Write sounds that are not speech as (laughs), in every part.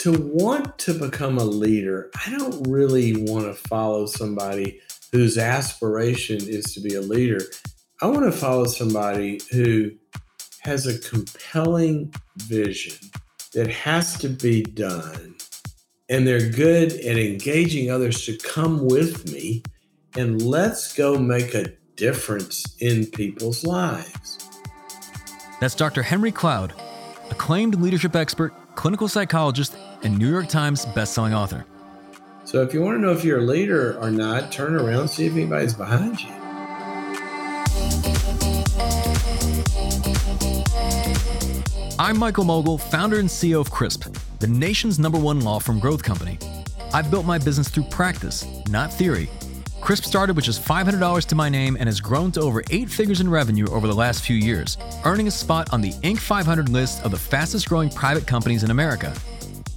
to want to become a leader, I don't really want to follow somebody whose aspiration is to be a leader. I want to follow somebody who has a compelling vision that has to be done. And they're good at engaging others to come with me and let's go make a difference in people's lives. That's Dr. Henry Cloud, acclaimed leadership expert, clinical psychologist, and New York Times bestselling author. So if you want to know if you're a leader or not, turn around, see if anybody's behind you. I'm Michael Mogill, founder and CEO of CRISP, the nation's number one law firm growth company. I've built my business through practice, not theory. CRISP started with just $500 to my name and has grown to over eight figures in revenue over the last few years, earning a spot on the Inc. 500 list of the fastest growing private companies in America.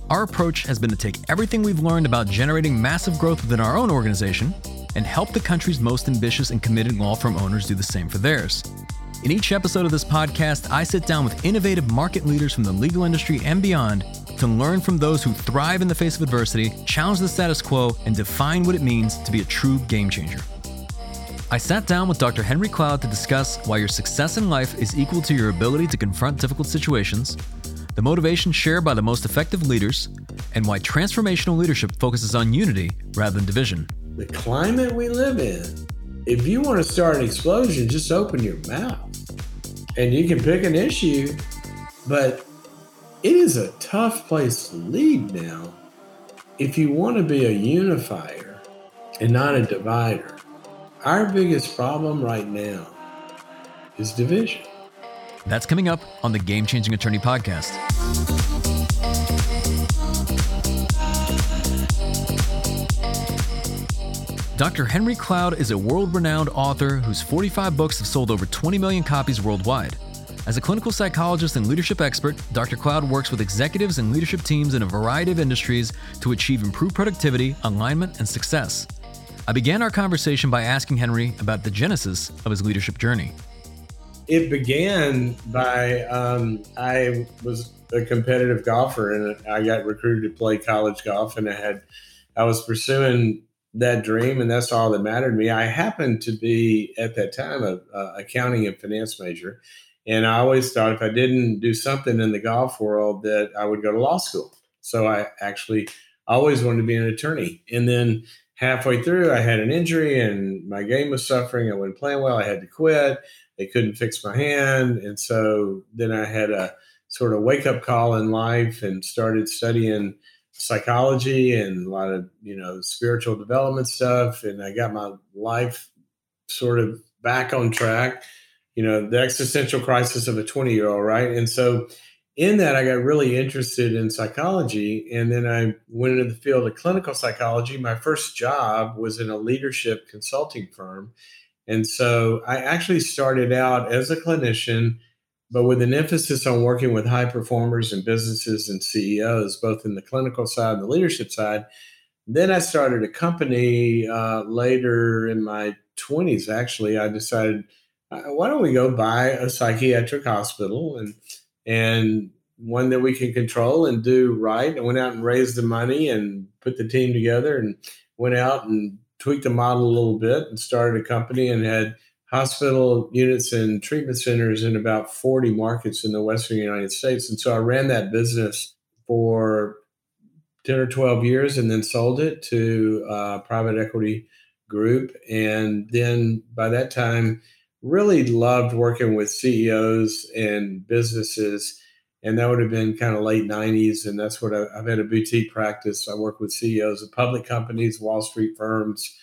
Our approach has been to take everything we've learned about generating massive growth within our own organization and help the country's most ambitious and committed law firm owners do the same for theirs. In each episode of this podcast, I sit down with innovative market leaders from the legal industry and beyond to learn from those who thrive in the face of adversity, challenge the status quo, and define what it means to be a true game changer. I sat down with Dr. Henry Cloud to discuss why your success in life is equal to your ability to confront difficult situations, the motivation shared by the most effective leaders, and why transformational leadership focuses on unity rather than division. The climate we live in, if you want to start an explosion, just open your mouth. And you can pick an issue, but it is a tough place to lead now. If you want to be a unifier and not a divider, our biggest problem right now is division. That's coming up on the Game Changing Attorney podcast. Dr. Henry Cloud is a world renowned author whose 45 books have sold over 20 million copies worldwide. As a clinical psychologist and leadership expert, Dr. Cloud works with executives and leadership teams in a variety of industries to achieve improved productivity, alignment, and success. I began our conversation by asking Henry about the genesis of his leadership journey. It began by um, I was a competitive golfer and I got recruited to play college golf, and I had I was pursuing that dream, and that's all that mattered to me. I happened to be at that time a, a accounting and finance major, and I always thought if I didn't do something in the golf world, that I would go to law school. So I actually always wanted to be an attorney. And then halfway through, I had an injury and my game was suffering. I wasn't playing well. I had to quit. They couldn't fix my hand. And so then I had a sort of wake up call in life and started studying psychology and a lot of, you know, spiritual development stuff. And I got my life sort of back on track you know, the existential crisis of a 20 year old, right? And so in that, I got really interested in psychology. And then I went into the field of clinical psychology. My first job was in a leadership consulting firm. And so I actually started out as a clinician, but with an emphasis on working with high performers and businesses and CEOs, both in the clinical side and the leadership side. Then I started a company uh, later in my 20s, actually. I decided uh, why don't we go buy a psychiatric hospital and and one that we can control and do right. I went out and raised the money and put the team together and went out and tweaked the model a little bit and started a company and had hospital units and treatment centers in about 40 markets in the western United States. And so I ran that business for 10 or 12 years and then sold it to a private equity group. And then by that time, really loved working with CEOs and businesses. And that would have been kind of late 90s. And that's what I, have had a boutique practice. I work with CEOs of public companies, Wall Street firms,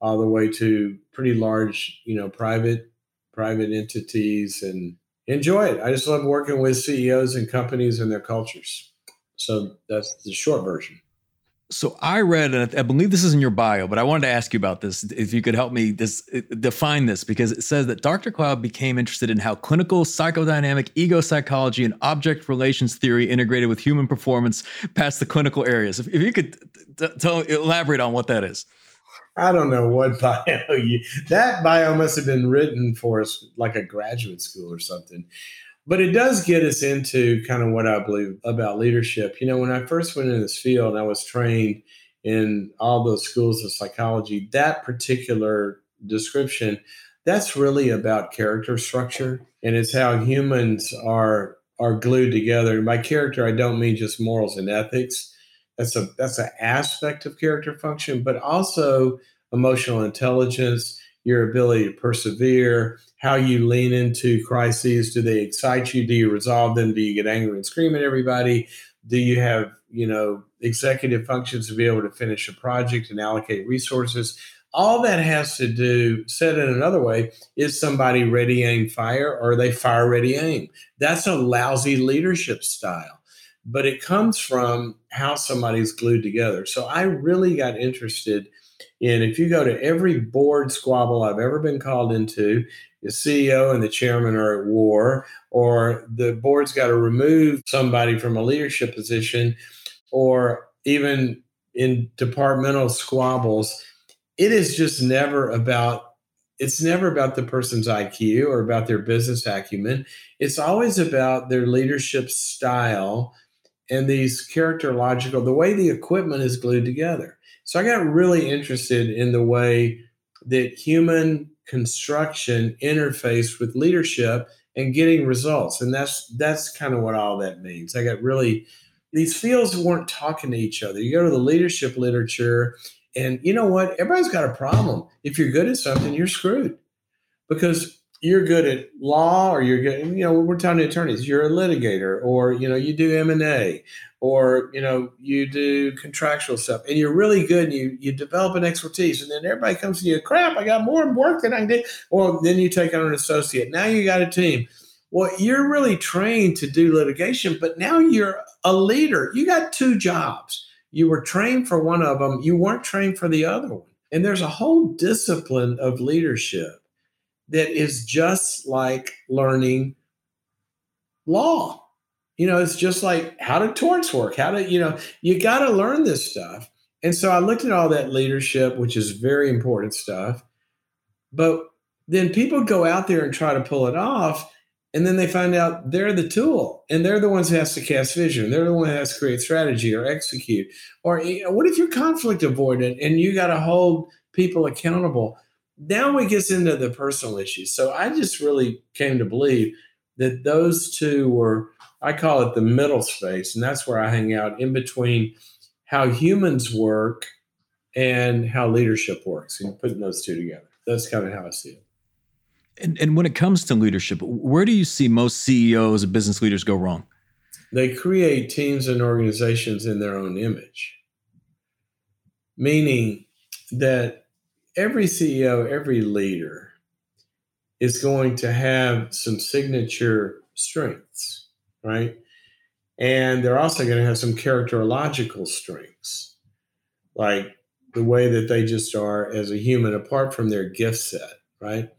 all the way to pretty large, you know, private private entities and enjoy it. I just love working with CEOs and companies and their cultures. So that's the short version. So I read, and I believe this is in your bio, but I wanted to ask you about this. If you could help me this define this, because it says that Dr. Cloud became interested in how clinical psychodynamic ego psychology and object relations theory integrated with human performance past the clinical areas. If, if you could t- tell, elaborate on what that is. I don't know what (laughs) bio you. That bio must have been written for us like a graduate school or something. But it does get us into kind of what I believe about leadership. You know, when I first went in this field, I was trained in all those schools of psychology. That particular description, that's really about character structure and it's how humans are are glued together. And by character, I don't mean just morals and ethics. That's a that's an aspect of character function, but also emotional intelligence, your ability to persevere, how you lean into crises. Do they excite you? Do you resolve them? Do you get angry and scream at everybody? Do you have, you know, executive functions to be able to finish a project and allocate resources? All that has to do, said in another way, is somebody ready, aim, fire, or they fire, ready, aim. That's a lousy leadership style, but it comes from how somebody's glued together. So I really got interested in if you go to every board squabble I've ever been called into, the CEO and the chairman are at war, or the board's got to remove somebody from a leadership position, or even in departmental squabbles it is just never about it's never about the person's IQ or about their business acumen. It's always about their leadership style and these characterological, the way the equipment is glued together. So I got really interested in the way that human construction interfaced with leadership and getting results. And that's that's kind of what all that means. I got really these fields weren't talking to each other. You go to the leadership literature and you know what? Everybody's got a problem. If you're good at something, you're screwed because you're good at law or you're good, you know, we're talking to attorneys, you're a litigator or, you know, you do M&A or, you know, you do contractual stuff and you're really good and you, you develop an expertise and then everybody comes to you, crap, I got more work than I did. Well, then you take on an associate. Now you got a team. Well, you're really trained to do litigation, but now you're a leader. You got two jobs you were trained for one of them, you weren't trained for the other one. And there's a whole discipline of leadership that is just like learning law. You know, it's just like how do torts work? How do, you know, you got to learn this stuff. And so I looked at all that leadership, which is very important stuff. But then people go out there and try to pull it off and then they find out they're the tool and they're the ones who has to cast vision they're the one who has to create strategy or execute or what if you're conflict avoidant and you got to hold people accountable now we get into the personal issues. So i just really came to believe that those two were i call it the middle space and that's where i hang out in between how humans work and how leadership works and putting those two together. That's kind of how i see it. And, and when it comes to leadership, where do you see most CEOs and business leaders go wrong? They create teams and organizations in their own image, meaning that every CEO, every leader is going to have some signature strengths, right? And they're also going to have some characterological strengths, like the way that they just are as a human, apart from their gift set, right?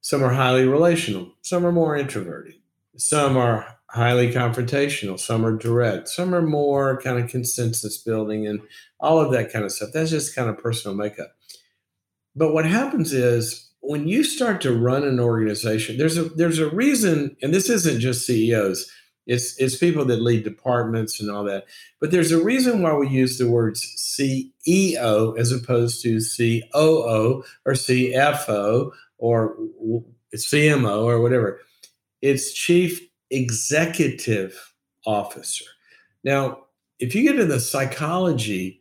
Some are highly relational, some are more introverted, some are highly confrontational, some are direct, some are more kind of consensus building and all of that kind of stuff. That's just kind of personal makeup. But what happens is when you start to run an organization, there's a there's a reason, and this isn't just CEOs, it's it's people that lead departments and all that. But there's a reason why we use the words CEO as opposed to COO or CFO or CMO or whatever. It's chief executive officer. Now, if you get into the psychology,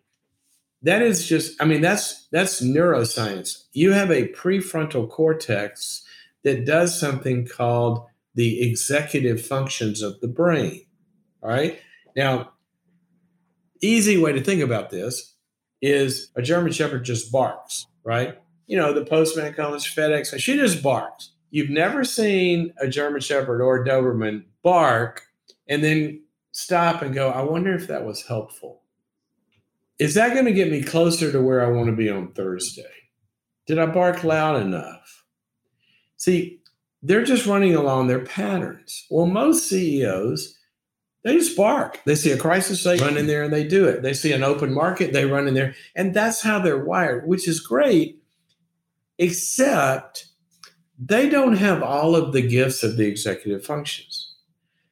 that is just, I mean, that's that's neuroscience. You have a prefrontal cortex that does something called the executive functions of the brain. All right. Now, easy way to think about this is a German Shepherd just barks, right? you know, the postman comes, FedEx, she just barks. You've never seen a German Shepherd or a Doberman bark and then stop and go, I wonder if that was helpful. Is that going to get me closer to where I want to be on Thursday? Did I bark loud enough? See, they're just running along their patterns. Well, most CEOs, they just bark. They see a crisis, they run in there and they do it. They see an open market, they run in there. And that's how they're wired, which is great except they don't have all of the gifts of the executive functions.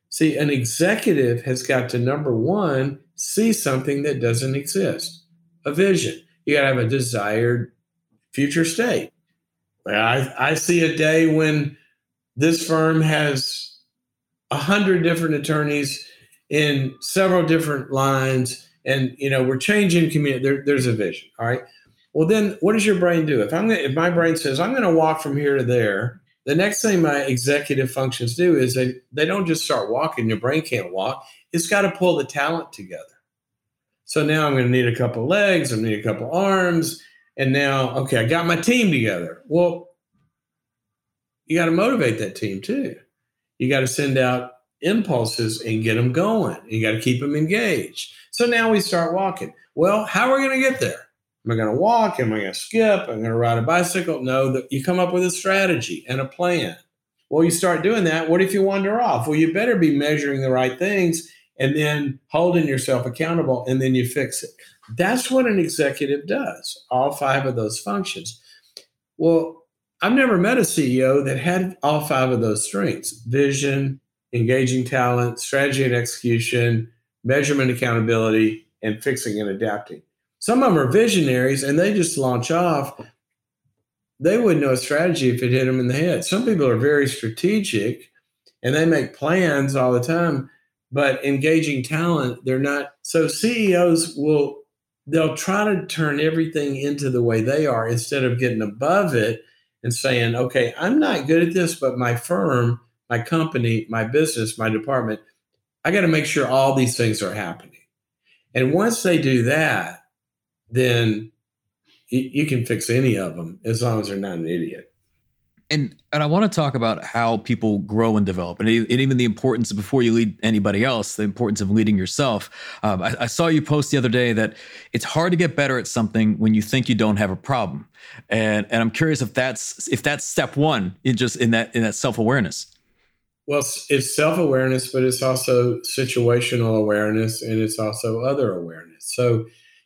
See, an executive has got to number one, see something that doesn't exist, a vision. You got to have a desired future state. I, I see a day when this firm has a hundred different attorneys in several different lines, and you know we're changing community. There, there's a vision. All right. Well, then what does your brain do? If I'm gonna, if my brain says I'm going to walk from here to there, the next thing my executive functions do is they they don't just start walking. Your brain can't walk. It's got to pull the talent together. So now I'm going to need a couple legs. I'm going to need a couple arms. And now, okay, I got my team together. Well, you got to motivate that team too. You got to send out impulses and get them going. You got to keep them engaged. So now we start walking. Well, how are we going to get there? Am I going to walk? Am I going to skip? Am I going to ride a bicycle? No, that you come up with a strategy and a plan. Well, you start doing that. What if you wander off? Well, you better be measuring the right things and then holding yourself accountable and then you fix it. That's what an executive does, all five of those functions. Well, I've never met a CEO that had all five of those strengths vision, engaging talent, strategy and execution, measurement accountability, and fixing and adapting. Some of them are visionaries and they just launch off. They wouldn't know a strategy if it hit them in the head. Some people are very strategic and they make plans all the time, but engaging talent, they're not. So CEOs will, they'll try to turn everything into the way they are instead of getting above it and saying, okay, I'm not good at this, but my firm, my company, my business, my department, I got to make sure all these things are happening. And once they do that, then you can fix any of them as long as they're not an idiot. And and I want to talk about how people grow and develop, and, and even the importance before you lead anybody else, the importance of leading yourself. Um, I, I, saw you post the other day that it's hard to get better at something when you think you don't have a problem, and and I'm curious if that's if that's step one in just in that in that self awareness. Well, it's self awareness, but it's also situational awareness, and it's also other awareness. So,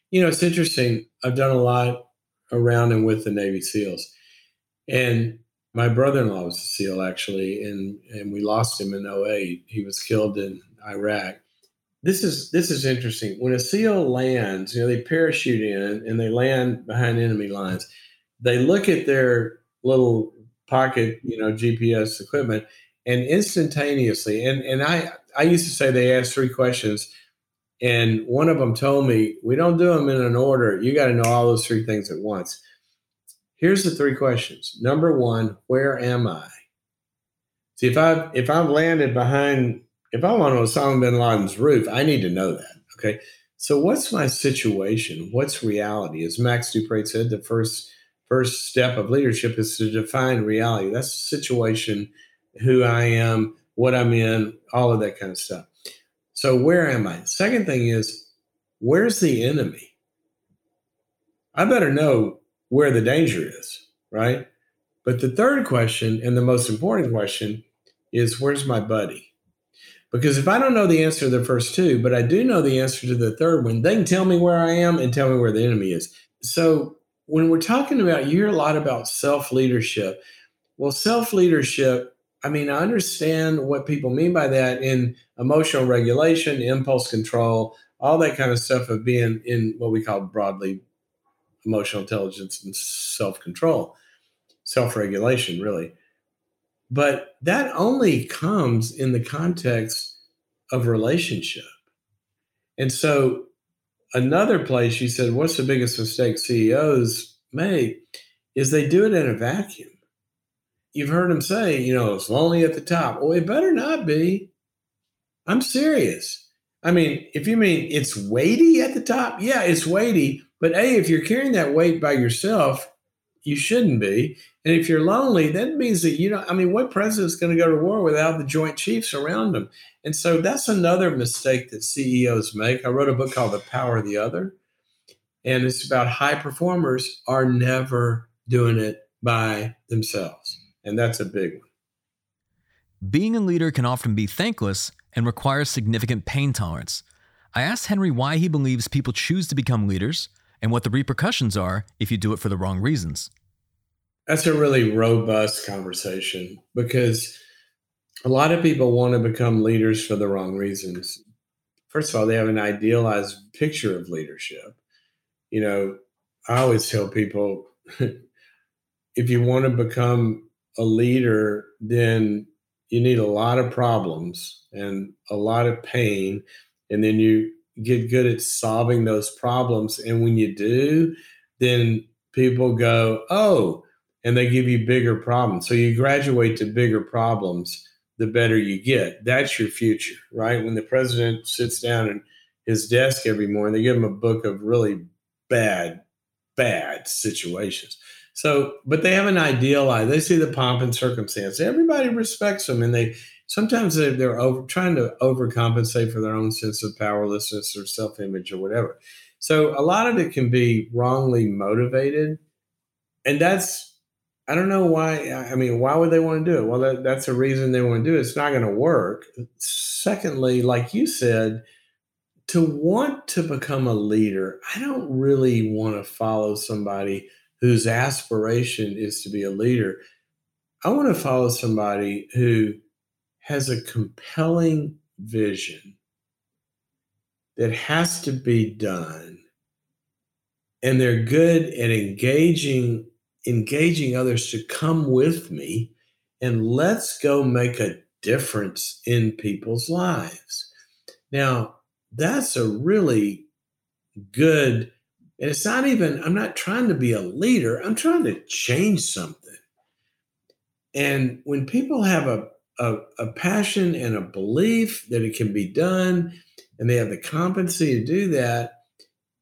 you know, it's interesting. I've done a lot around and with the Navy SEALs, and my brother-in-law was a SEAL actually, and and we lost him in 08. He was killed in Iraq. This is this is interesting. When a SEAL lands, you know, they parachute in and they land behind enemy lines. They look at their little pocket, you know, GPS equipment, and instantaneously, and and I I used to say they asked three questions, and one of them told me we don't do them in an order. You got to know all those three things at once. Here's the three questions. Number one, where am I? See, if I if I've landed behind, if I'm on Osama bin Laden's roof, I need to know that. Okay. So what's my situation? What's reality? As Max De Pree said, the first first step of leadership is to define reality. That's the situation, who I am, what I'm in, all of that kind of stuff. So where am I? Second thing is, where's the enemy? I better know where the danger is, right? But the third question, and the most important question, is where's my buddy? Because if I don't know the answer to the first two, but I do know the answer to the third one, they can tell me where I am and tell me where the enemy is. So when we're talking about, you hear a lot about self leadership. Well, self leadership, I mean, I understand what people mean by that in emotional regulation, impulse control, all that kind of stuff of being in what we call broadly emotional intelligence and self control, self regulation, really. But that only comes in the context of relationship. And so, another place you said, What's the biggest mistake CEOs make? Is they do it in a vacuum. You've heard them say, you know, it's lonely at the top. Well, it better not be. I'm serious. I mean, if you mean it's weighty at the top, yeah, it's weighty, but A, if you're carrying that weight by yourself, you shouldn't be. And if you're lonely, that means that you don't, I mean, what president's going to go to war without the Joint Chiefs around them? And so that's another mistake that CEOs make. I wrote a book called The Power of the Other, and it's about high performers are never doing it by themselves. And that's a big one. Being a leader can often be thankless and requires significant pain tolerance. I asked Henry why he believes people choose to become leaders and what the repercussions are if you do it for the wrong reasons. That's a really robust conversation because a lot of people want to become leaders for the wrong reasons. First of all, they have an idealized picture of leadership. You know, I always tell people (laughs) if you want to become a leader, then you need a lot of problems and a lot of pain. And then you get good at solving those problems. And when you do, then people go, oh, and they give you bigger problems. So you graduate to bigger problems the better you get. That's your future, right? When the president sits down at his desk every morning, they give him a book of really bad, bad situations. So, but they have an idealized, they see the pomp and circumstance. Everybody respects them and they sometimes they're, they're over trying to overcompensate for their own sense of powerlessness or self-image or whatever. So a lot of it can be wrongly motivated. And that's I don't know why. I mean, why would they want to do it? Well, that, that's a reason they want to do it. It's not going to work. Secondly, like you said, to want to become a leader, I don't really want to follow somebody whose aspiration is to be a leader. I want to follow somebody who has a compelling vision that has to be done and they're good at engaging engaging others to come with me and let's go make a difference in people's lives. Now, that's a really good, and it's not even, I'm not trying to be a leader, I'm trying to change something. And when people have a, a, a passion and a belief that it can be done, and they have the competency to do that,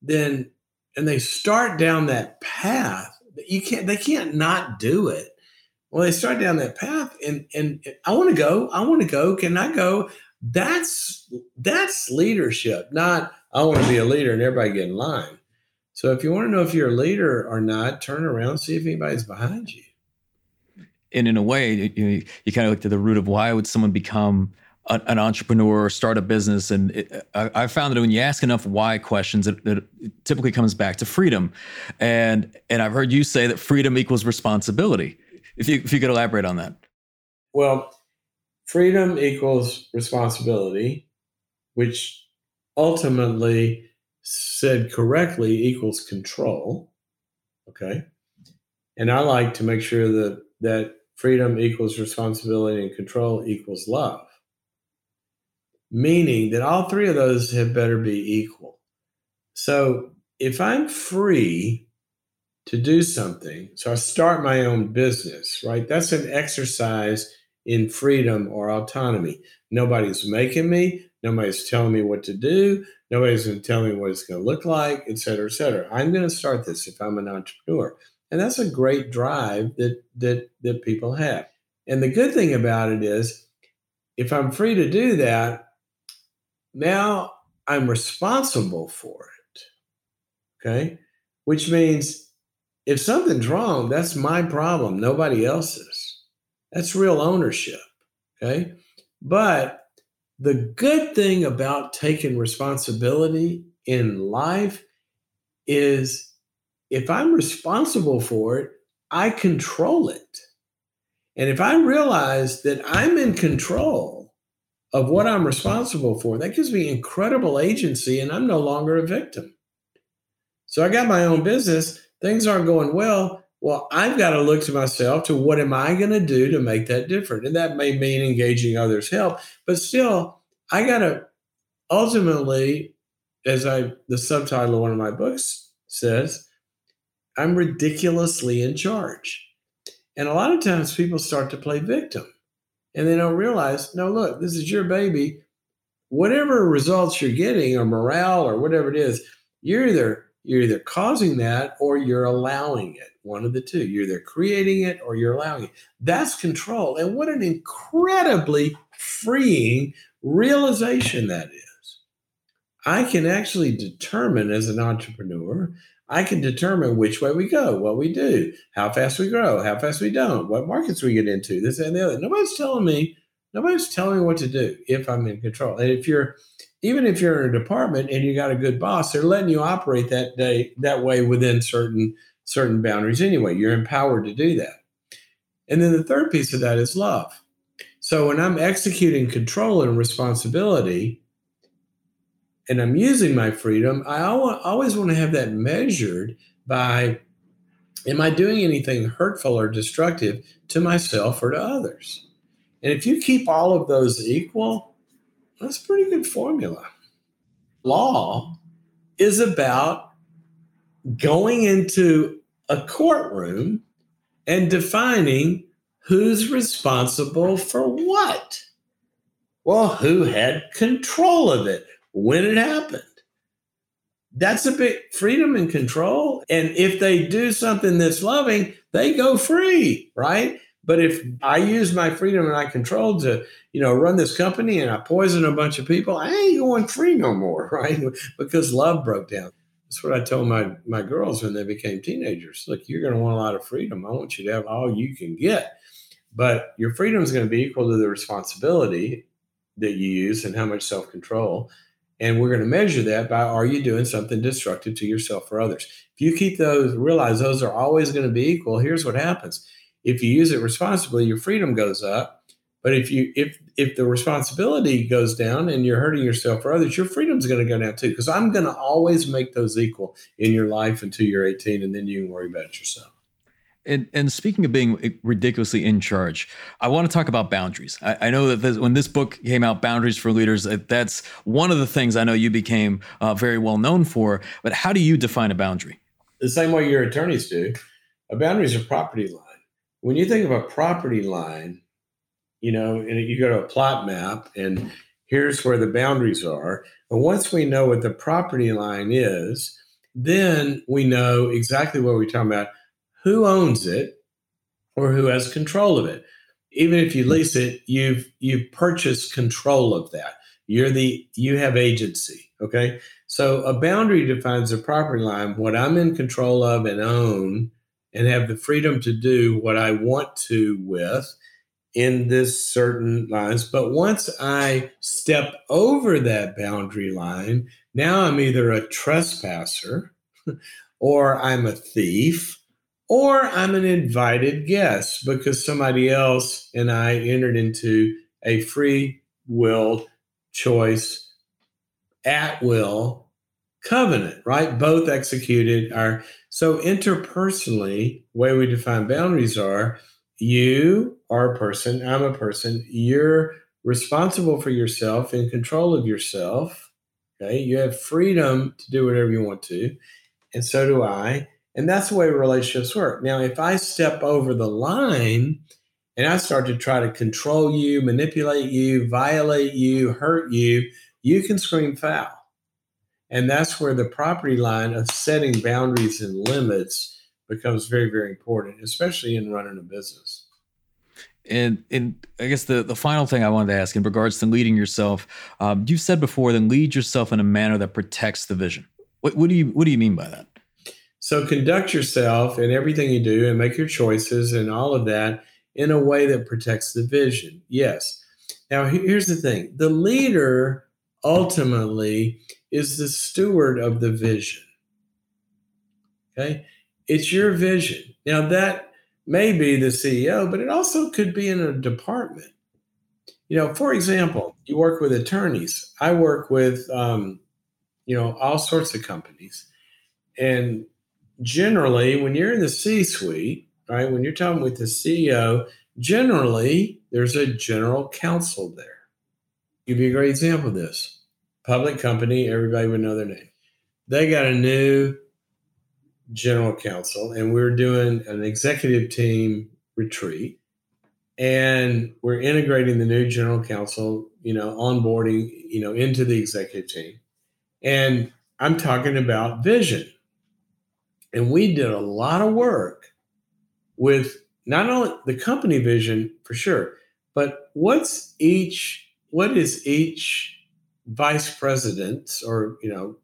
then, and they start down that path, you can't they can't not do it. Well they start down that path and and i want to go i want to go can i go? That's that's leadership not i want to be a leader and everybody get in line. So if you want to know if you're a leader or not turn around see if anybody's behind you and in a way you, you kind of look to the root of why would someone become an entrepreneur or start a business and it, I, I, found that when you ask enough why questions it, it, typically comes back to freedom. And and i've heard you say that freedom equals responsibility. If you if you could elaborate on that. Well freedom equals responsibility which ultimately said correctly equals control okay? And i like to make sure that that freedom equals responsibility and control equals love meaning that all three of those have better be equal. So if I'm free to do something, so I start my own business, right? That's an exercise in freedom or autonomy. Nobody's making me, nobody's telling me what to do, nobody's going to tell me what it's going to look like, et cetera, et cetera. I'm going to start this if I'm an entrepreneur. And that's a great drive that that that people have. And the good thing about it is if I'm free to do that, now I'm responsible for it. Okay. Which means if something's wrong, that's my problem, nobody else's. That's real ownership. Okay. But the good thing about taking responsibility in life is if I'm responsible for it, I control it. And if I realize that I'm in control, of what I'm responsible for. That gives me incredible agency, and I'm no longer a victim. So I got my own business. Things aren't going well. Well, I've got to look to myself to what am I going to do to make that different? And that may mean engaging others' help, but still, I got to ultimately, as I the subtitle of one of my books says, I'm ridiculously in charge. And a lot of times people start to play victim and they don't realize, no, look, this is your baby. Whatever results you're getting or morale or whatever it is, you're either you're either causing that or you're allowing it. One of the two. You're either creating it or you're allowing it. That's control. And what an incredibly freeing realization that is. I can actually determine as an entrepreneur I can determine which way we go, what we do, how fast we grow, how fast we don't, what markets we get into, this and the other. Nobody's telling me, nobody's telling me what to do if I'm in control. And if you're, even if you're in a department and you got a good boss, they're letting you operate that day that way within certain certain boundaries anyway. You're empowered to do that. And then the third piece of that is love. So when I'm executing control and responsibility, and I'm using my freedom, I always want to have that measured by am I doing anything hurtful or destructive to myself or to others? And if you keep all of those equal, that's a pretty good formula. Law is about going into a courtroom and defining who's responsible for what. Well, who had control of it when it happened? That's a big freedom and control. And if they do something that's loving, they go free, right? But if I use my freedom and I control to, you know, run this company and I poison a bunch of people, I ain't going free no more, (laughs) right? Because love broke down. That's what I told my my girls when they became teenagers. Look, you're going to want a lot of freedom. I want you to have all you can get, but your freedom is going to be equal to the responsibility that you use and how much self control. And we're going to measure that by are you doing something destructive to yourself or others? If you keep those, realize those are always going to be equal. Here's what happens: if you use it responsibly, your freedom goes up but if you if if the responsibility goes down and you're hurting yourself or others, your freedom's going to go down too. Because I'm going to always make those equal in your life until you're 18, and then you can worry about yourself. And, and speaking of being ridiculously in charge, I want to talk about boundaries. I, I know that this, when this book came out, Boundaries for Leaders, that's one of the things I know you became uh, very well known for. But how do you define a boundary? The same way your attorneys do. A boundary is a property line. When you think of a property line, you know, and you go to a plot map and here's where the boundaries are. And once we know what the property line is, then we know exactly what we're talking about who owns it or who has control of it. Even if you lease it, you've you've purchased control of that. You're the you have agency. Okay. So a boundary defines a property line, what I'm in control of and own, and have the freedom to do what I want to with in this certain lines. But once I step over that boundary line, now I'm either a trespasser (laughs) or I'm a thief or I'm an invited guest because somebody else and I entered into a free will choice at will covenant, right? Both executed are so interpersonally, way we define boundaries are you are a person, I'm a person, you're responsible for yourself, in control of yourself. Okay. You have freedom to do whatever you want to. And so do I. And that's the way relationships work. Now, if I step over the line and I start to try to control you, manipulate you, violate you, hurt you, you can scream foul. And that's where the property line of setting boundaries and limits becomes very, very important, especially in running a business. And and I guess the the final thing I wanted to ask in regards to leading yourself, um, you've said before, then lead yourself in a manner that protects the vision. What, what do you what do you mean by that? So conduct yourself in everything you do and make your choices and all of that in a way that protects the vision. Yes. Now here's the thing: the leader ultimately is the steward of the vision. Okay. It's your vision. Now, that may be the CEO, but it also could be in a department. You know, for example, you work with attorneys. I work with, um, you know, all sorts of companies. And generally, when you're in the C suite, right, when you're talking with the CEO, generally there's a general counsel there. Give you a great example of this. Public company, everybody would know their name. They got a new general counsel, and we're doing an executive team retreat. And we're integrating the new general counsel, you know, onboarding, you know, into the executive team. And I'm talking about vision. And we did a lot of work with not only the company vision for sure, but what's each, what is each vice president or, you know,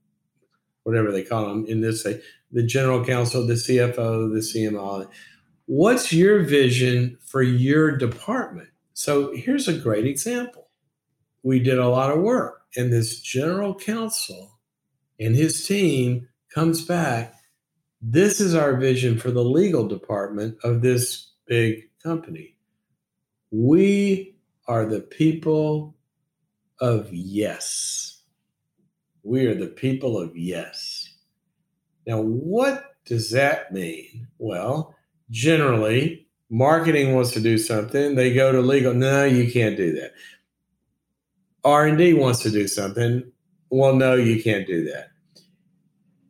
whatever they call them in this, say, the general counsel, the CFO, the CMO. What's your vision for your department? So here's a great example. We did a lot of work, and this general counsel and his team comes back. This is our vision for the legal department of this big company. We are the people of yes. We are the people of yes. Now, what does that mean? Well, generally, marketing wants to do something, they go to legal. No, you can't do that. R&D wants to do something. Well, no, you can't do that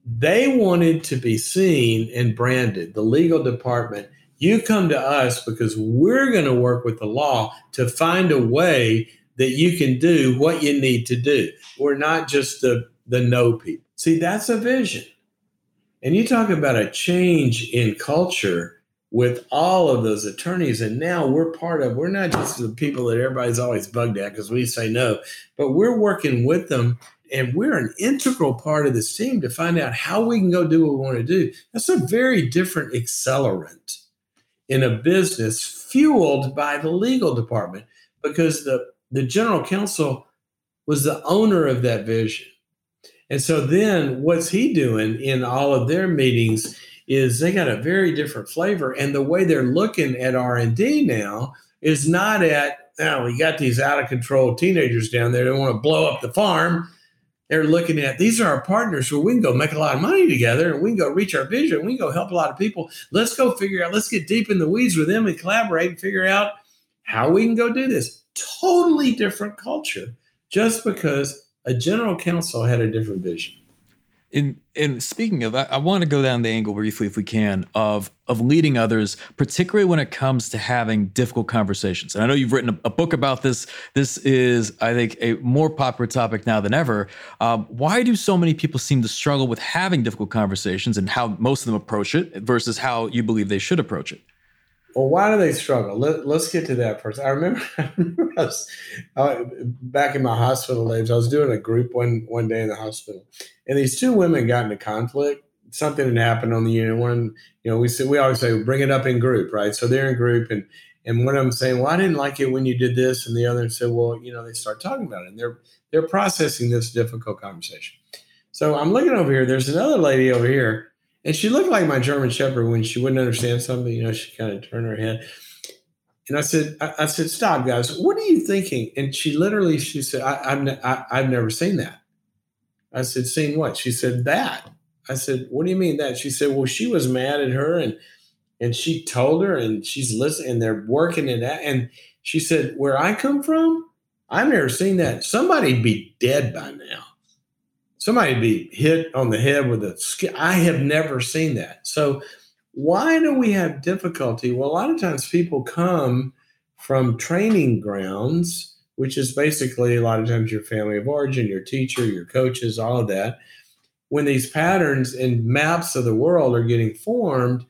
they wanted to be seen and branded. The legal department, you come to us because we're going to work with the law to find a way that you can do what you need to do. We're not just the, the no people. See, that's a vision. And you talk about a change in culture with all of those attorneys. And now we're part of, we're not just the people that everybody's always bugged at because we say no, but we're working with them and we're an integral part of this team to find out how we can go do what we want to do. That's a very different accelerant in a business fueled by the legal department because the, the general counsel was the owner of that vision. And so then what's he doing in all of their meetings is they got a very different flavor and the way they're looking at R&D now is not at now oh, we got these out of control teenagers down there that want to blow up the farm they're looking at these are our partners where we can go make a lot of money together and we can go reach our vision. We can go help a lot of people. Let's go figure out, let's get deep in the weeds with them and collaborate and figure out how we can go do this. Totally different culture just because a general counsel had a different vision in in speaking of, I, I want to go down the angle briefly, if we can, of of leading others, particularly when it comes to having difficult conversations. And I know you've written a, a book about this. This is, I think, a more popular topic now than ever. Um, why do so many people seem to struggle with having difficult conversations, and how most of them approach it versus how you believe they should approach it? Well, why do they struggle? Let, us get to that first. I remember, (laughs) I remember I was, uh, back in my hospital days, I was doing a group one one day in the hospital, and these two women got into conflict. Something had happened on the unit. One, you know, we we always say bring it up in group, right? So they're in group, and and one of them saying, "Well, I didn't like it when you did this," and the other said, "Well, you know," they start talking about it, and they're they're processing this difficult conversation. So I'm looking over here. There's another lady over here and she looked like my German Shepherd when she wouldn't understand something. You know, she kind of turned her head. And I said, I, I said, stop, guys. What are you thinking? And she literally, she said, I, ne- I, I've never seen that. I said, seen what? She said, that. I said, what do you mean that? She said, well, she was mad at her and and she told her and she's listening and they're working it out. And she said, where I come from, I've never seen that. Somebody'd be dead by now somebody be hit on the head with a ski. I have never seen that. So why do we have difficulty? Well, a lot of times people come from training grounds, which is basically a lot of times your family of origin, your teacher, your coaches, all of that. When these patterns and maps of the world are getting formed,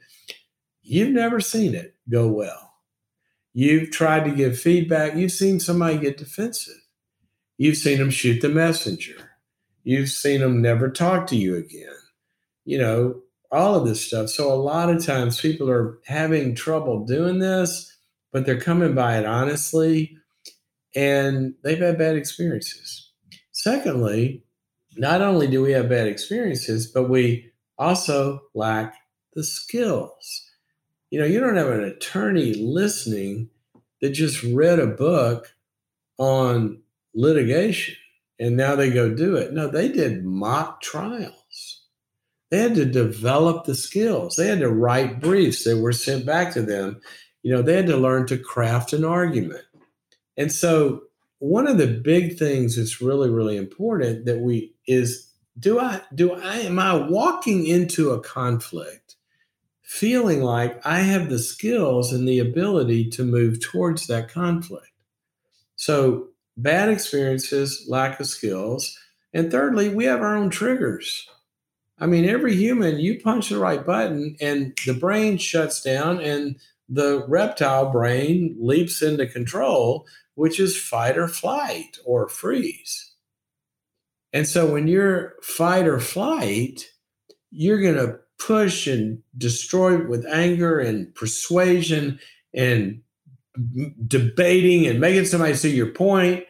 you've never seen it go well. You've tried to give feedback. You've seen somebody get defensive. You've seen them shoot the messenger You've seen them never talk to you again. You know, all of this stuff. So a lot of times people are having trouble doing this, but they're coming by it honestly and they've had bad experiences. Secondly, not only do we have bad experiences, but we also lack the skills. You know, you don't have an attorney listening that just read a book on litigation and now they go do it. No, they did mock trials. They had to develop the skills. They had to write briefs that were sent back to them. You know, they had to learn to craft an argument. And so one of the big things that's really, really important that we is do I do I am I walking into a conflict feeling like I have the skills and the ability to move towards that conflict? So bad experiences, lack of skills. And thirdly, we have our own triggers. I mean, every human, you punch the right button and the brain shuts down and the reptile brain leaps into control, which is fight or flight or freeze. And so when you're fight or flight, you're going to push and destroy with anger and persuasion and debating and making somebody see your point,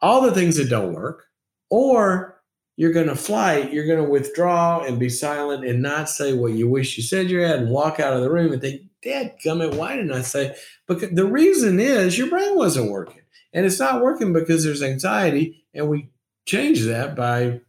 all the things that don't work, or you're going to fight, you're going to withdraw and be silent and not say what you wish you said you had and walk out of the room and think, Dad, come it, why didn't I say? Because the reason is your brain wasn't working. And it's not working because there's anxiety. And we change that by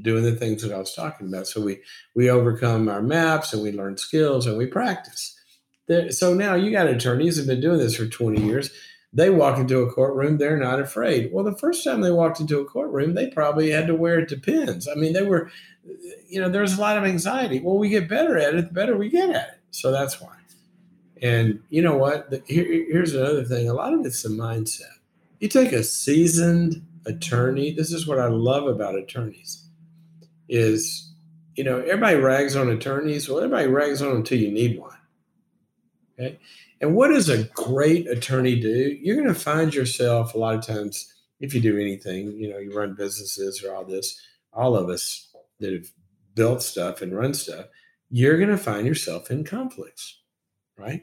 doing the things that I was talking about. So we we overcome our maps and we learn skills and we practice. There, so now you got attorneys who have been doing this for 20 years. They walk into a courtroom, they're not afraid. Well, the first time they walked into a courtroom, they probably had to wear it depends. I mean, they were, you know, there's a lot of anxiety. Well, we get better at it, the better we get at it. So that's why. And you know what? The, here, here's another thing. A lot of it's the mindset. You take a seasoned attorney. This is what I love about attorneys. Is you know everybody rags on attorneys. Well, everybody rags on them until you need one. Okay. And what does a great attorney do? You're going to find yourself a lot of times, if you do anything, you know, you run businesses or all this, all of us that have built stuff and run stuff, you're going to find yourself in conflicts, right?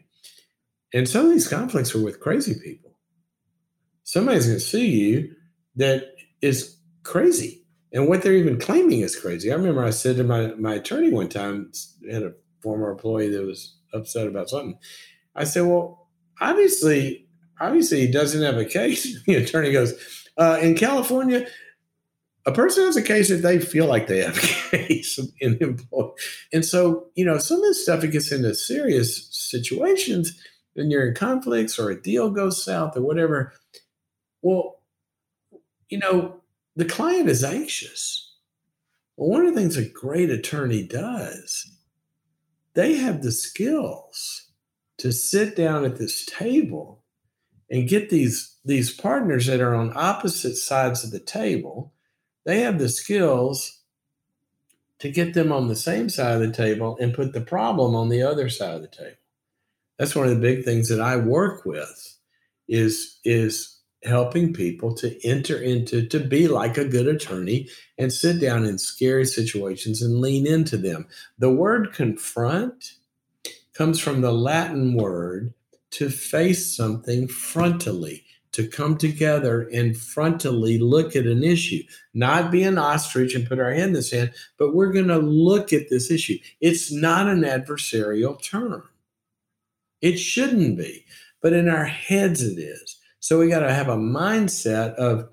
And some of these conflicts are with crazy people. Somebody's going to sue you that is crazy. And what they're even claiming is crazy. I remember I said to my, my attorney one time, had a former employee that was upset about something. I said, well, obviously, obviously he doesn't have a case. (laughs) the attorney goes, uh, in California, a person has a case if they feel like they have a (laughs) case in employee. And so, you know, some of this stuff, it gets into serious situations when you're in conflicts or a deal goes south or whatever. Well, you know, the client is anxious. Well, one of the things a great attorney does, they have the skills to sit down at this table and get these these partners that are on opposite sides of the table they have the skills to get them on the same side of the table and put the problem on the other side of the table. That's one of the big things that i work with is is helping people to enter into to be like a good attorney and sit down in scary situations and lean into them the word confront comes from the Latin word to face something frontally, to come together and frontally look at an issue, not be an ostrich and put our head in the sand, but we're going to look at this issue. It's not an adversarial term. It shouldn't be, but in our heads it is. So we got to have a mindset of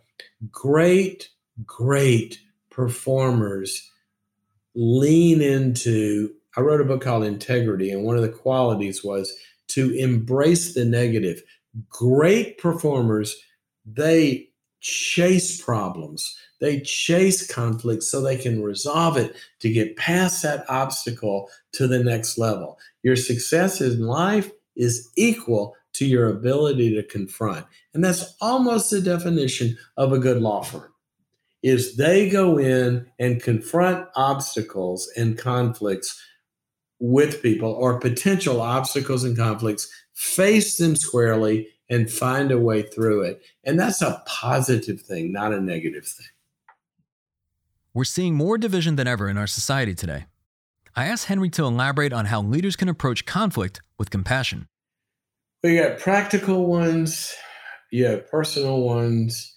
great, great performers lean into I wrote a book called Integrity, and one of the qualities was to embrace the negative. Great performers, they chase problems, they chase conflicts so they can resolve it to get past that obstacle to the next level. Your success in life is equal to your ability to confront. And that's almost the definition of a good law firm is they go in and confront obstacles and conflicts with people or potential obstacles and conflicts, face them squarely and find a way through it. And that's a positive thing, not a negative thing. We're seeing more division than ever in our society today. I asked Henry to elaborate on how leaders can approach conflict with compassion. We got practical ones, you have personal ones,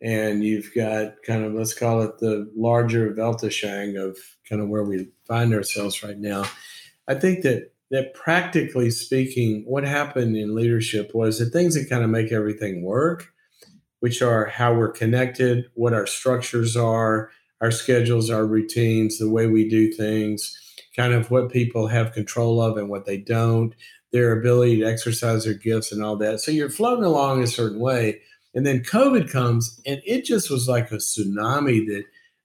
and you've got kind of let's call it the larger Weltanschauung of kind of where we find ourselves right now. I think that that practically speaking, what happened in leadership was the things that kind of make everything work, which are how we're connected, what our structures are, our schedules, our routines, the way we do things, kind of what people have control of and what they don't, their ability to exercise their gifts and all that. So you're floating along a certain way and then COVID comes, and it just was like a tsunami that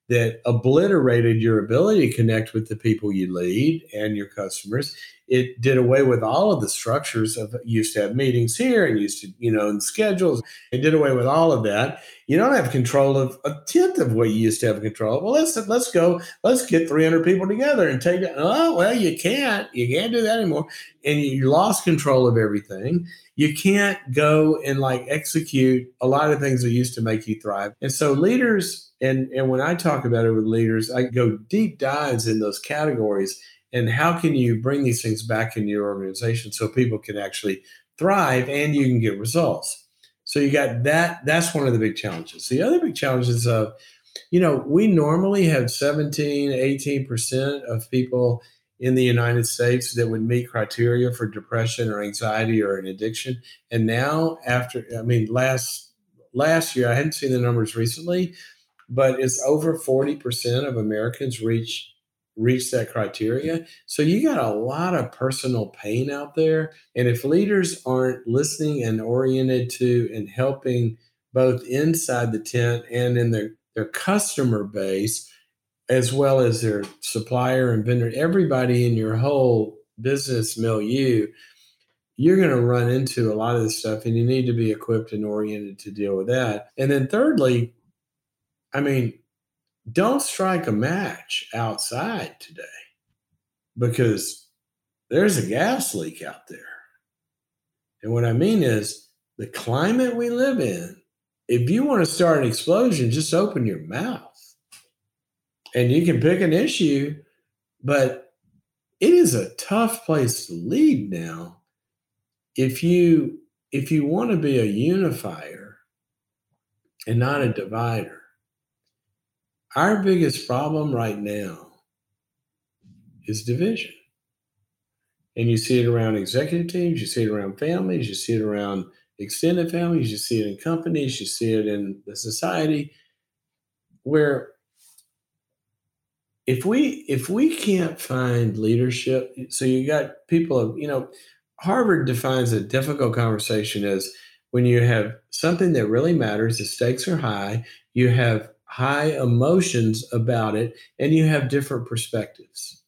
that obliterated your ability to connect with the people you lead and your customers. It did away with all of the structures of used to have meetings here and used to, you know, and schedules. It did away with all of that. You don't have control of a tenth of what you used to have control of. Well, let's let's go, let's get 300 people together and take it. Oh, well, you can't. You can't do that anymore. And you lost control of everything you can't go and like execute a lot of things that used to make you thrive. And so leaders, and, and when I talk about it with leaders, I go deep dives in those categories and how can you bring these things back into your organization so people can actually thrive and you can get results. So you got that. That's one of the big challenges. The other big challenge is of you know, we normally have 17, 18% of people in the United States that would meet criteria for depression or anxiety or an addiction. And now after I mean last last year, I hadn't seen the numbers recently, but it's over 40% of Americans reach reach that criteria. So you got a lot of personal pain out there. And if leaders aren't listening and oriented to and helping both inside the tent and in their, their customer base, as well as their supplier and vendor, everybody in your whole business milieu, you're going to run into a lot of this stuff and you need to be equipped and oriented to deal with that. And then thirdly, I mean, don't strike a match outside today because there's a gas leak out there. And what I mean is the climate we live in, if you want to start an explosion, just open your mouth. And you can pick an issue, but it is a tough place to lead now. If you if you want to be a unifier and not a divider, our biggest problem right now is division. And you see it around executive teams, you see it around families, you see it around extended families, you see it in companies, you see it in the society where if we if we can't find leadership so you got people of, you know harvard defines a difficult conversation as when you have something that really matters the stakes are high you have high emotions about it and you have different perspectives.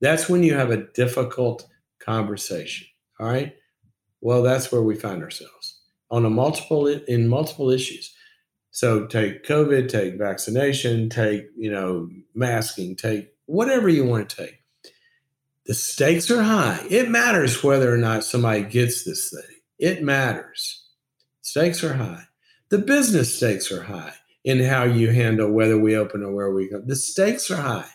That's when you have a difficult conversation. All right. Well, that's where we find ourselves on a multiple in multiple issues. So take COVID, take vaccination, take, you know, masking, take whatever you want to take. The stakes are high. It matters whether or not somebody gets this thing. It matters. Stakes are high. The business stakes are high in how you handle whether we open or where we go. The stakes are high.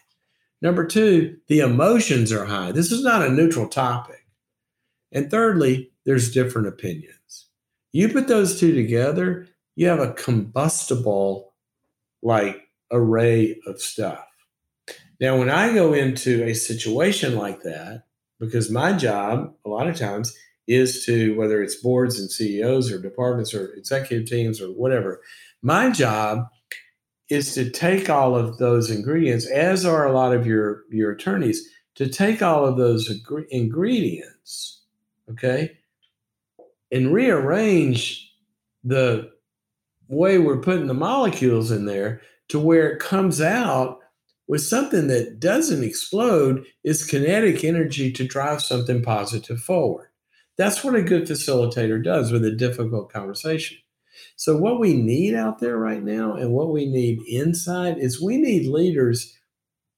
Number two, the emotions are high. This is not a neutral topic. And thirdly, there's different opinions. You put those two together, you have a combustible like array of stuff. Now, when I go into a situation like that, because my job a lot of times is to whether it's boards and CEOs or departments or executive teams or whatever, my job is to take all of those ingredients, as are a lot of your, your attorneys, to take all of those ingredients, okay, and rearrange the way we're putting the molecules in there to where it comes out with something that doesn't explode is kinetic energy to drive something positive forward. That's what a good facilitator does with a difficult conversation. So, what we need out there right now and what we need inside is we need leaders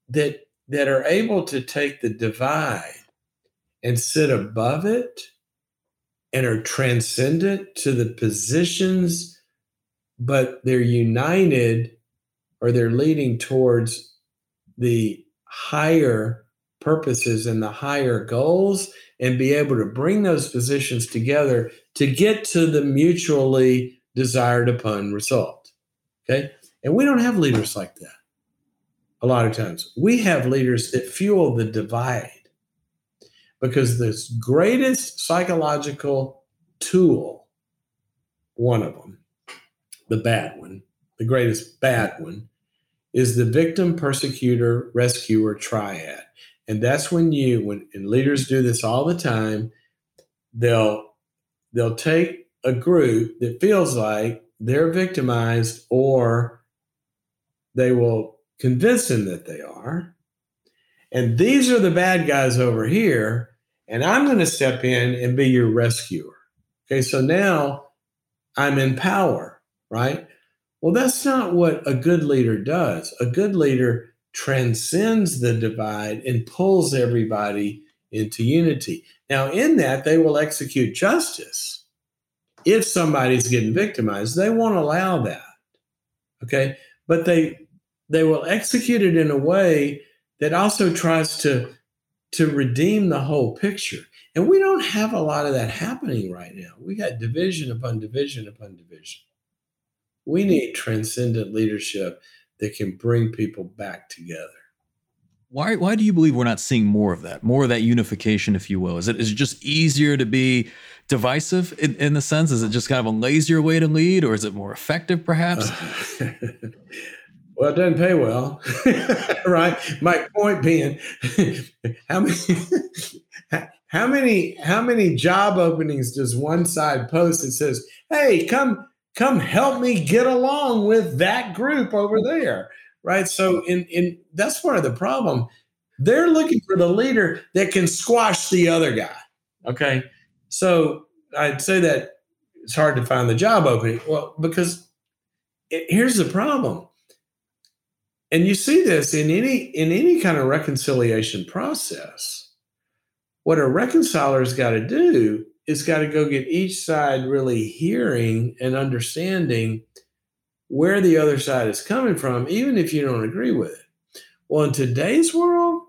that, that are able to take the divide and sit above it and are transcendent to the positions, but they're united or they're leading towards the higher purposes and the higher goals and be able to bring those positions together to get to the mutually desired upon result. Okay. And we don't have leaders like that a lot of times. We have leaders that fuel the divide because this greatest psychological tool, one of them, the bad one, the greatest bad one, is the victim, persecutor, rescuer triad. And that's when you, when and leaders do this all the time, they'll they'll take a group that feels like they're victimized or they will convince them that they are. And these are the bad guys over here. And I'm going to step in and be your rescuer. Okay, so now I'm in power, right? Well, that's not what a good leader does. A good leader transcends the divide and pulls everybody into unity. Now, in that, they will execute justice if somebody's getting victimized, they won't allow that. Okay. But they they will execute it in a way that also tries to to redeem the whole picture. And we don't have a lot of that happening right now. We got division upon division upon division. We need transcendent leadership that can bring people back together. Why, why do you believe we're not seeing more of that, more of that unification, if you will? Is it is it just easier to be divisive in, in the sense? Is it just kind of a lazier way to lead, or is it more effective, perhaps? (laughs) Well, it doesn't pay well, (laughs) right? My point being, (laughs) how many, how many, how many job openings does one side post that says, "Hey, come, come, help me get along with that group over there"? right? So in in that's part of the problem. They're looking for the leader that can squash the other guy. Okay. So I'd say that it's hard to find the job opening. Well, because it, here's the problem. And you see this in any in any kind of reconciliation process. What a reconciler's got to do is got to go get each side really hearing and understanding where the other side is coming from, even if you don't agree with it. Well, in today's world,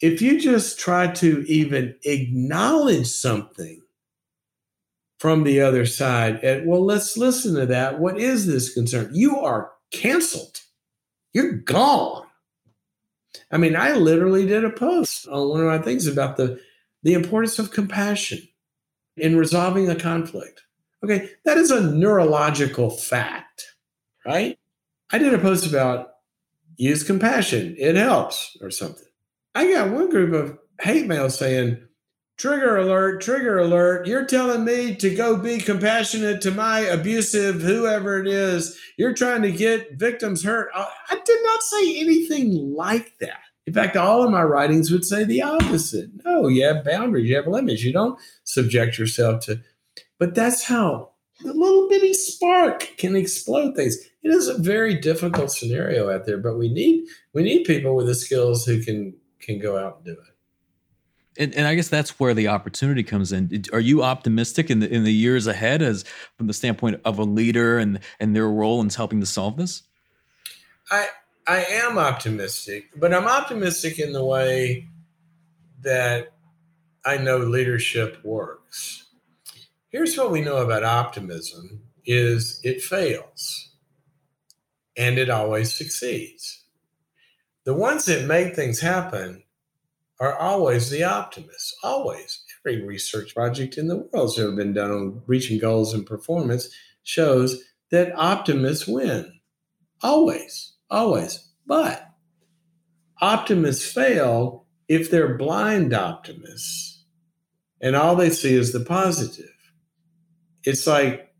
if you just try to even acknowledge something from the other side, at, well, let's listen to that. What is this concern? You are canceled. You're gone. I mean, I literally did a post on one of my things about the, the importance of compassion in resolving a conflict. Okay, that is a neurological fact right? I did a post about use compassion, it helps, or something. I got one group of hate mail saying, trigger alert, trigger alert. You're telling me to go be compassionate to my abusive, whoever it is. You're trying to get victims hurt. Uh, I did not say anything like that. In fact, all of my writings would say the opposite. No, you have boundaries, you have limits. You don't subject yourself to, but that's how the little bitty spark can explode things it is a very difficult scenario out there, but we need we need people with the skills who can can go out and do it. And, and, I guess that's where the opportunity comes in. Are you optimistic in the in the years ahead, as from the standpoint of a leader and and their role in helping to solve this? I I am optimistic, but I'm optimistic in the way that I know leadership works. Here's what we know about optimism: is it fails and it always succeeds. The ones that make things happen are always the optimists, always. Every research project in the world that's ever been done on reaching goals and performance shows that optimists win. Always, always. But optimists fail if they're blind optimists and all they see is the positive. It's like,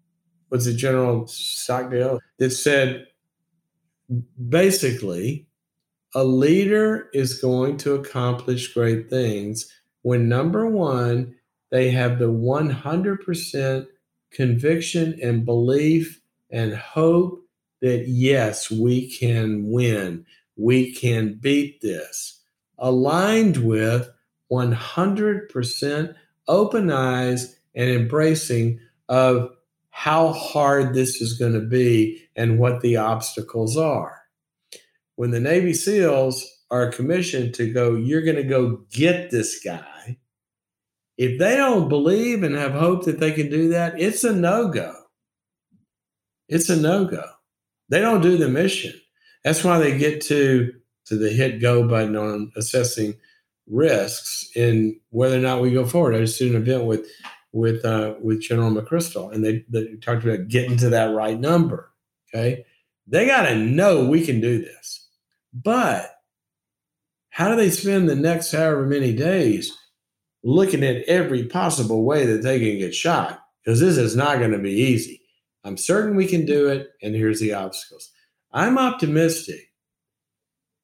what's it, General Stockdale that said, basically, a leader is going to accomplish great things when number one, they have the 100% conviction and belief and hope that yes, we can win, we can beat this, aligned with 100% open eyes and embracing of how hard this is going to be and what the obstacles are. When the Navy SEALs are commissioned to go, you're going to go get this guy. If they don't believe and have hope that they can do that, it's a no go. It's a no go. They don't do the mission. That's why they get to to the hit go button on assessing risks in whether or not we go forward. I just did an event with with uh, with General McChrystal, and they, they talked about getting to that right number. Okay, they got to know we can do this, but how do they spend the next however many days looking at every possible way that they can get shot? Because this is not going to be easy. I'm certain we can do it, and here's the obstacles. I'm optimistic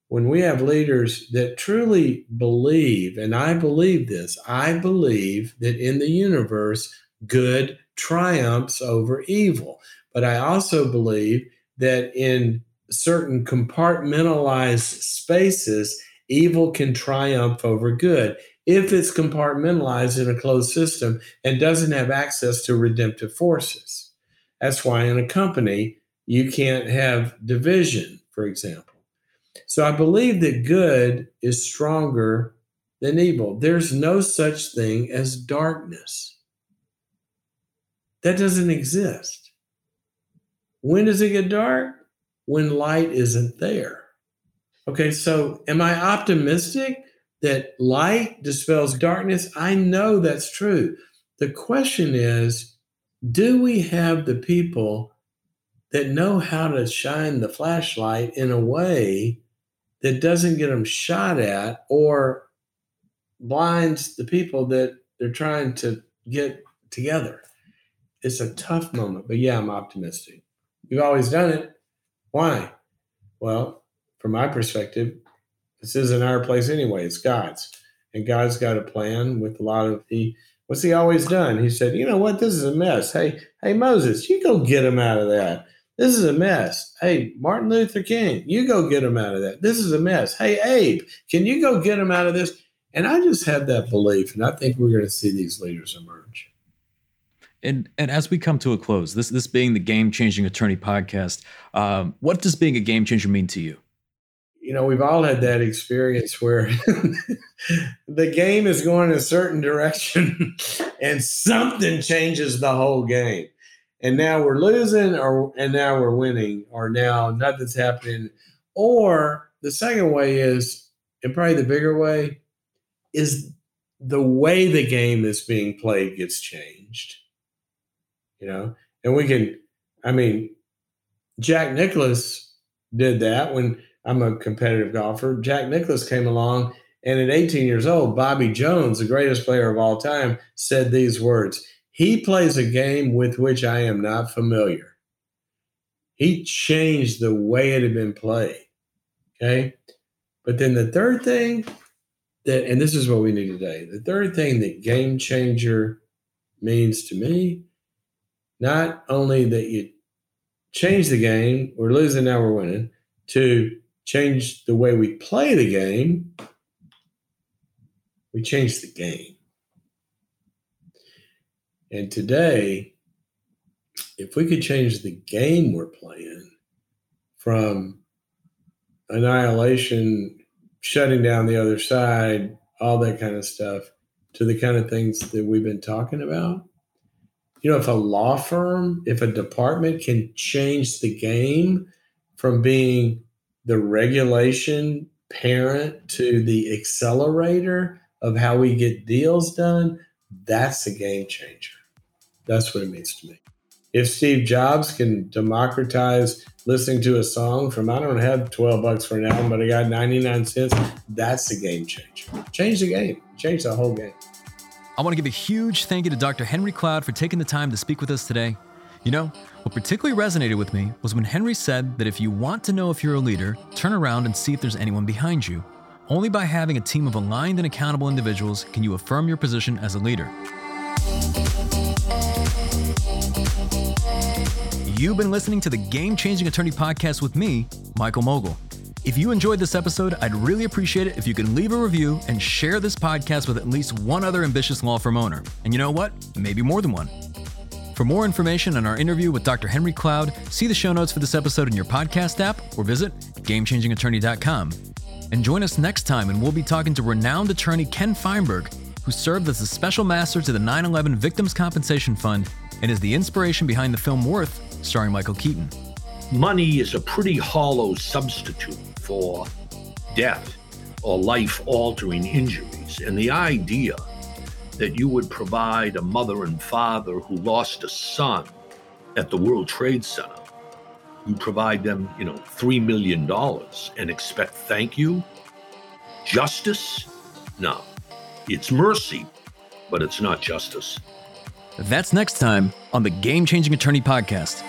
when we have leaders that truly believe, and I believe this, I believe that in the universe, good triumphs over evil. But I also believe that in certain compartmentalized spaces, evil can triumph over good if it's compartmentalized in a closed system and doesn't have access to redemptive forces. That's why in a company, you can't have division, for example so I believe that good is stronger than evil. There's no such thing as darkness. That doesn't exist. When does it get dark? When light isn't there. Okay, so am I optimistic that light dispels darkness? I know that's true. The question is do we have the people that know how to shine the flashlight in a way that doesn't get them shot at or blinds the people that they're trying to get together? It's a tough moment, but yeah, I'm optimistic. We've always done it. Why? Well, from my perspective, this isn't our place anyway. It's God's. And God's got a plan with a lot of he what's he always done? He said, you know what, this is a mess. Hey, hey, Moses, you go get him out of that. This is a mess. Hey, Martin Luther King, you go get him out of that. This is a mess. Hey, Abe, can you go get him out of this? And I just have that belief, and I think we're going to see these leaders emerge. And and as we come to a close, this this being the game changing attorney podcast, um, what does being a game changer mean to you? You know, we've all had that experience where (laughs) the game is going a certain direction, (laughs) and something changes the whole game. And now we're losing, or and now we're winning, or now nothing's happening. Or the second way is, and probably the bigger way, is the way the game is being played gets changed you know, and we can, I mean, Jack Nicklaus did that when I'm a competitive golfer. Jack Nicklaus came along, and at 18 years old, Bobby Jones, the greatest player of all time, said these words He plays a game with which I am not familiar. He changed the way it had been played. Okay. But then the third thing that, and this is what we need today the third thing that game changer means to me not only that you change the game, we're losing, now we're winning, to change the way we play the game, we change the game. And today, if we could change the game we're playing from annihilation, shutting down the other side, all that kind of stuff, to the kind of things that we've been talking about, you know, if a law firm, if a department can change the game from being the regulation parent to the accelerator of how we get deals done, that's a game changer. That's what it means to me. If Steve Jobs can democratize listening to a song from, I don't have 12 bucks for an album, but I got 99 cents, that's a game changer. Change the game, change the whole game. I want to give a huge thank you to Dr. Henry Cloud for taking the time to speak with us today. You know, what particularly resonated with me was when Henry said that if you want to know if you're a leader, turn around and see if there's anyone behind you. Only by having a team of aligned and accountable individuals can you affirm your position as a leader. You've been listening to the Game Changing Attorney Podcast with me, Michael Mogill. If you enjoyed this episode, I'd really appreciate it if you can leave a review and share this podcast with at least one other ambitious law firm owner. And you know what? Maybe more than one. For more information on our interview with Dr. Henry Cloud, see the show notes for this episode in your podcast app or visit GameChangingAttorney.com. And join us next time, and we'll be talking to renowned attorney Ken Feinberg, who served as the special master to the 9 11 Victims Compensation Fund and is the inspiration behind the film Worth, starring Michael Keaton. Money is a pretty hollow substitute for death or life altering injuries. And the idea that you would provide a mother and father who lost a son at the World Trade Center, you provide them, you know, $3 million and expect thank you? Justice? No. It's mercy, but it's not justice. That's next time on the Game Changing Attorney Podcast.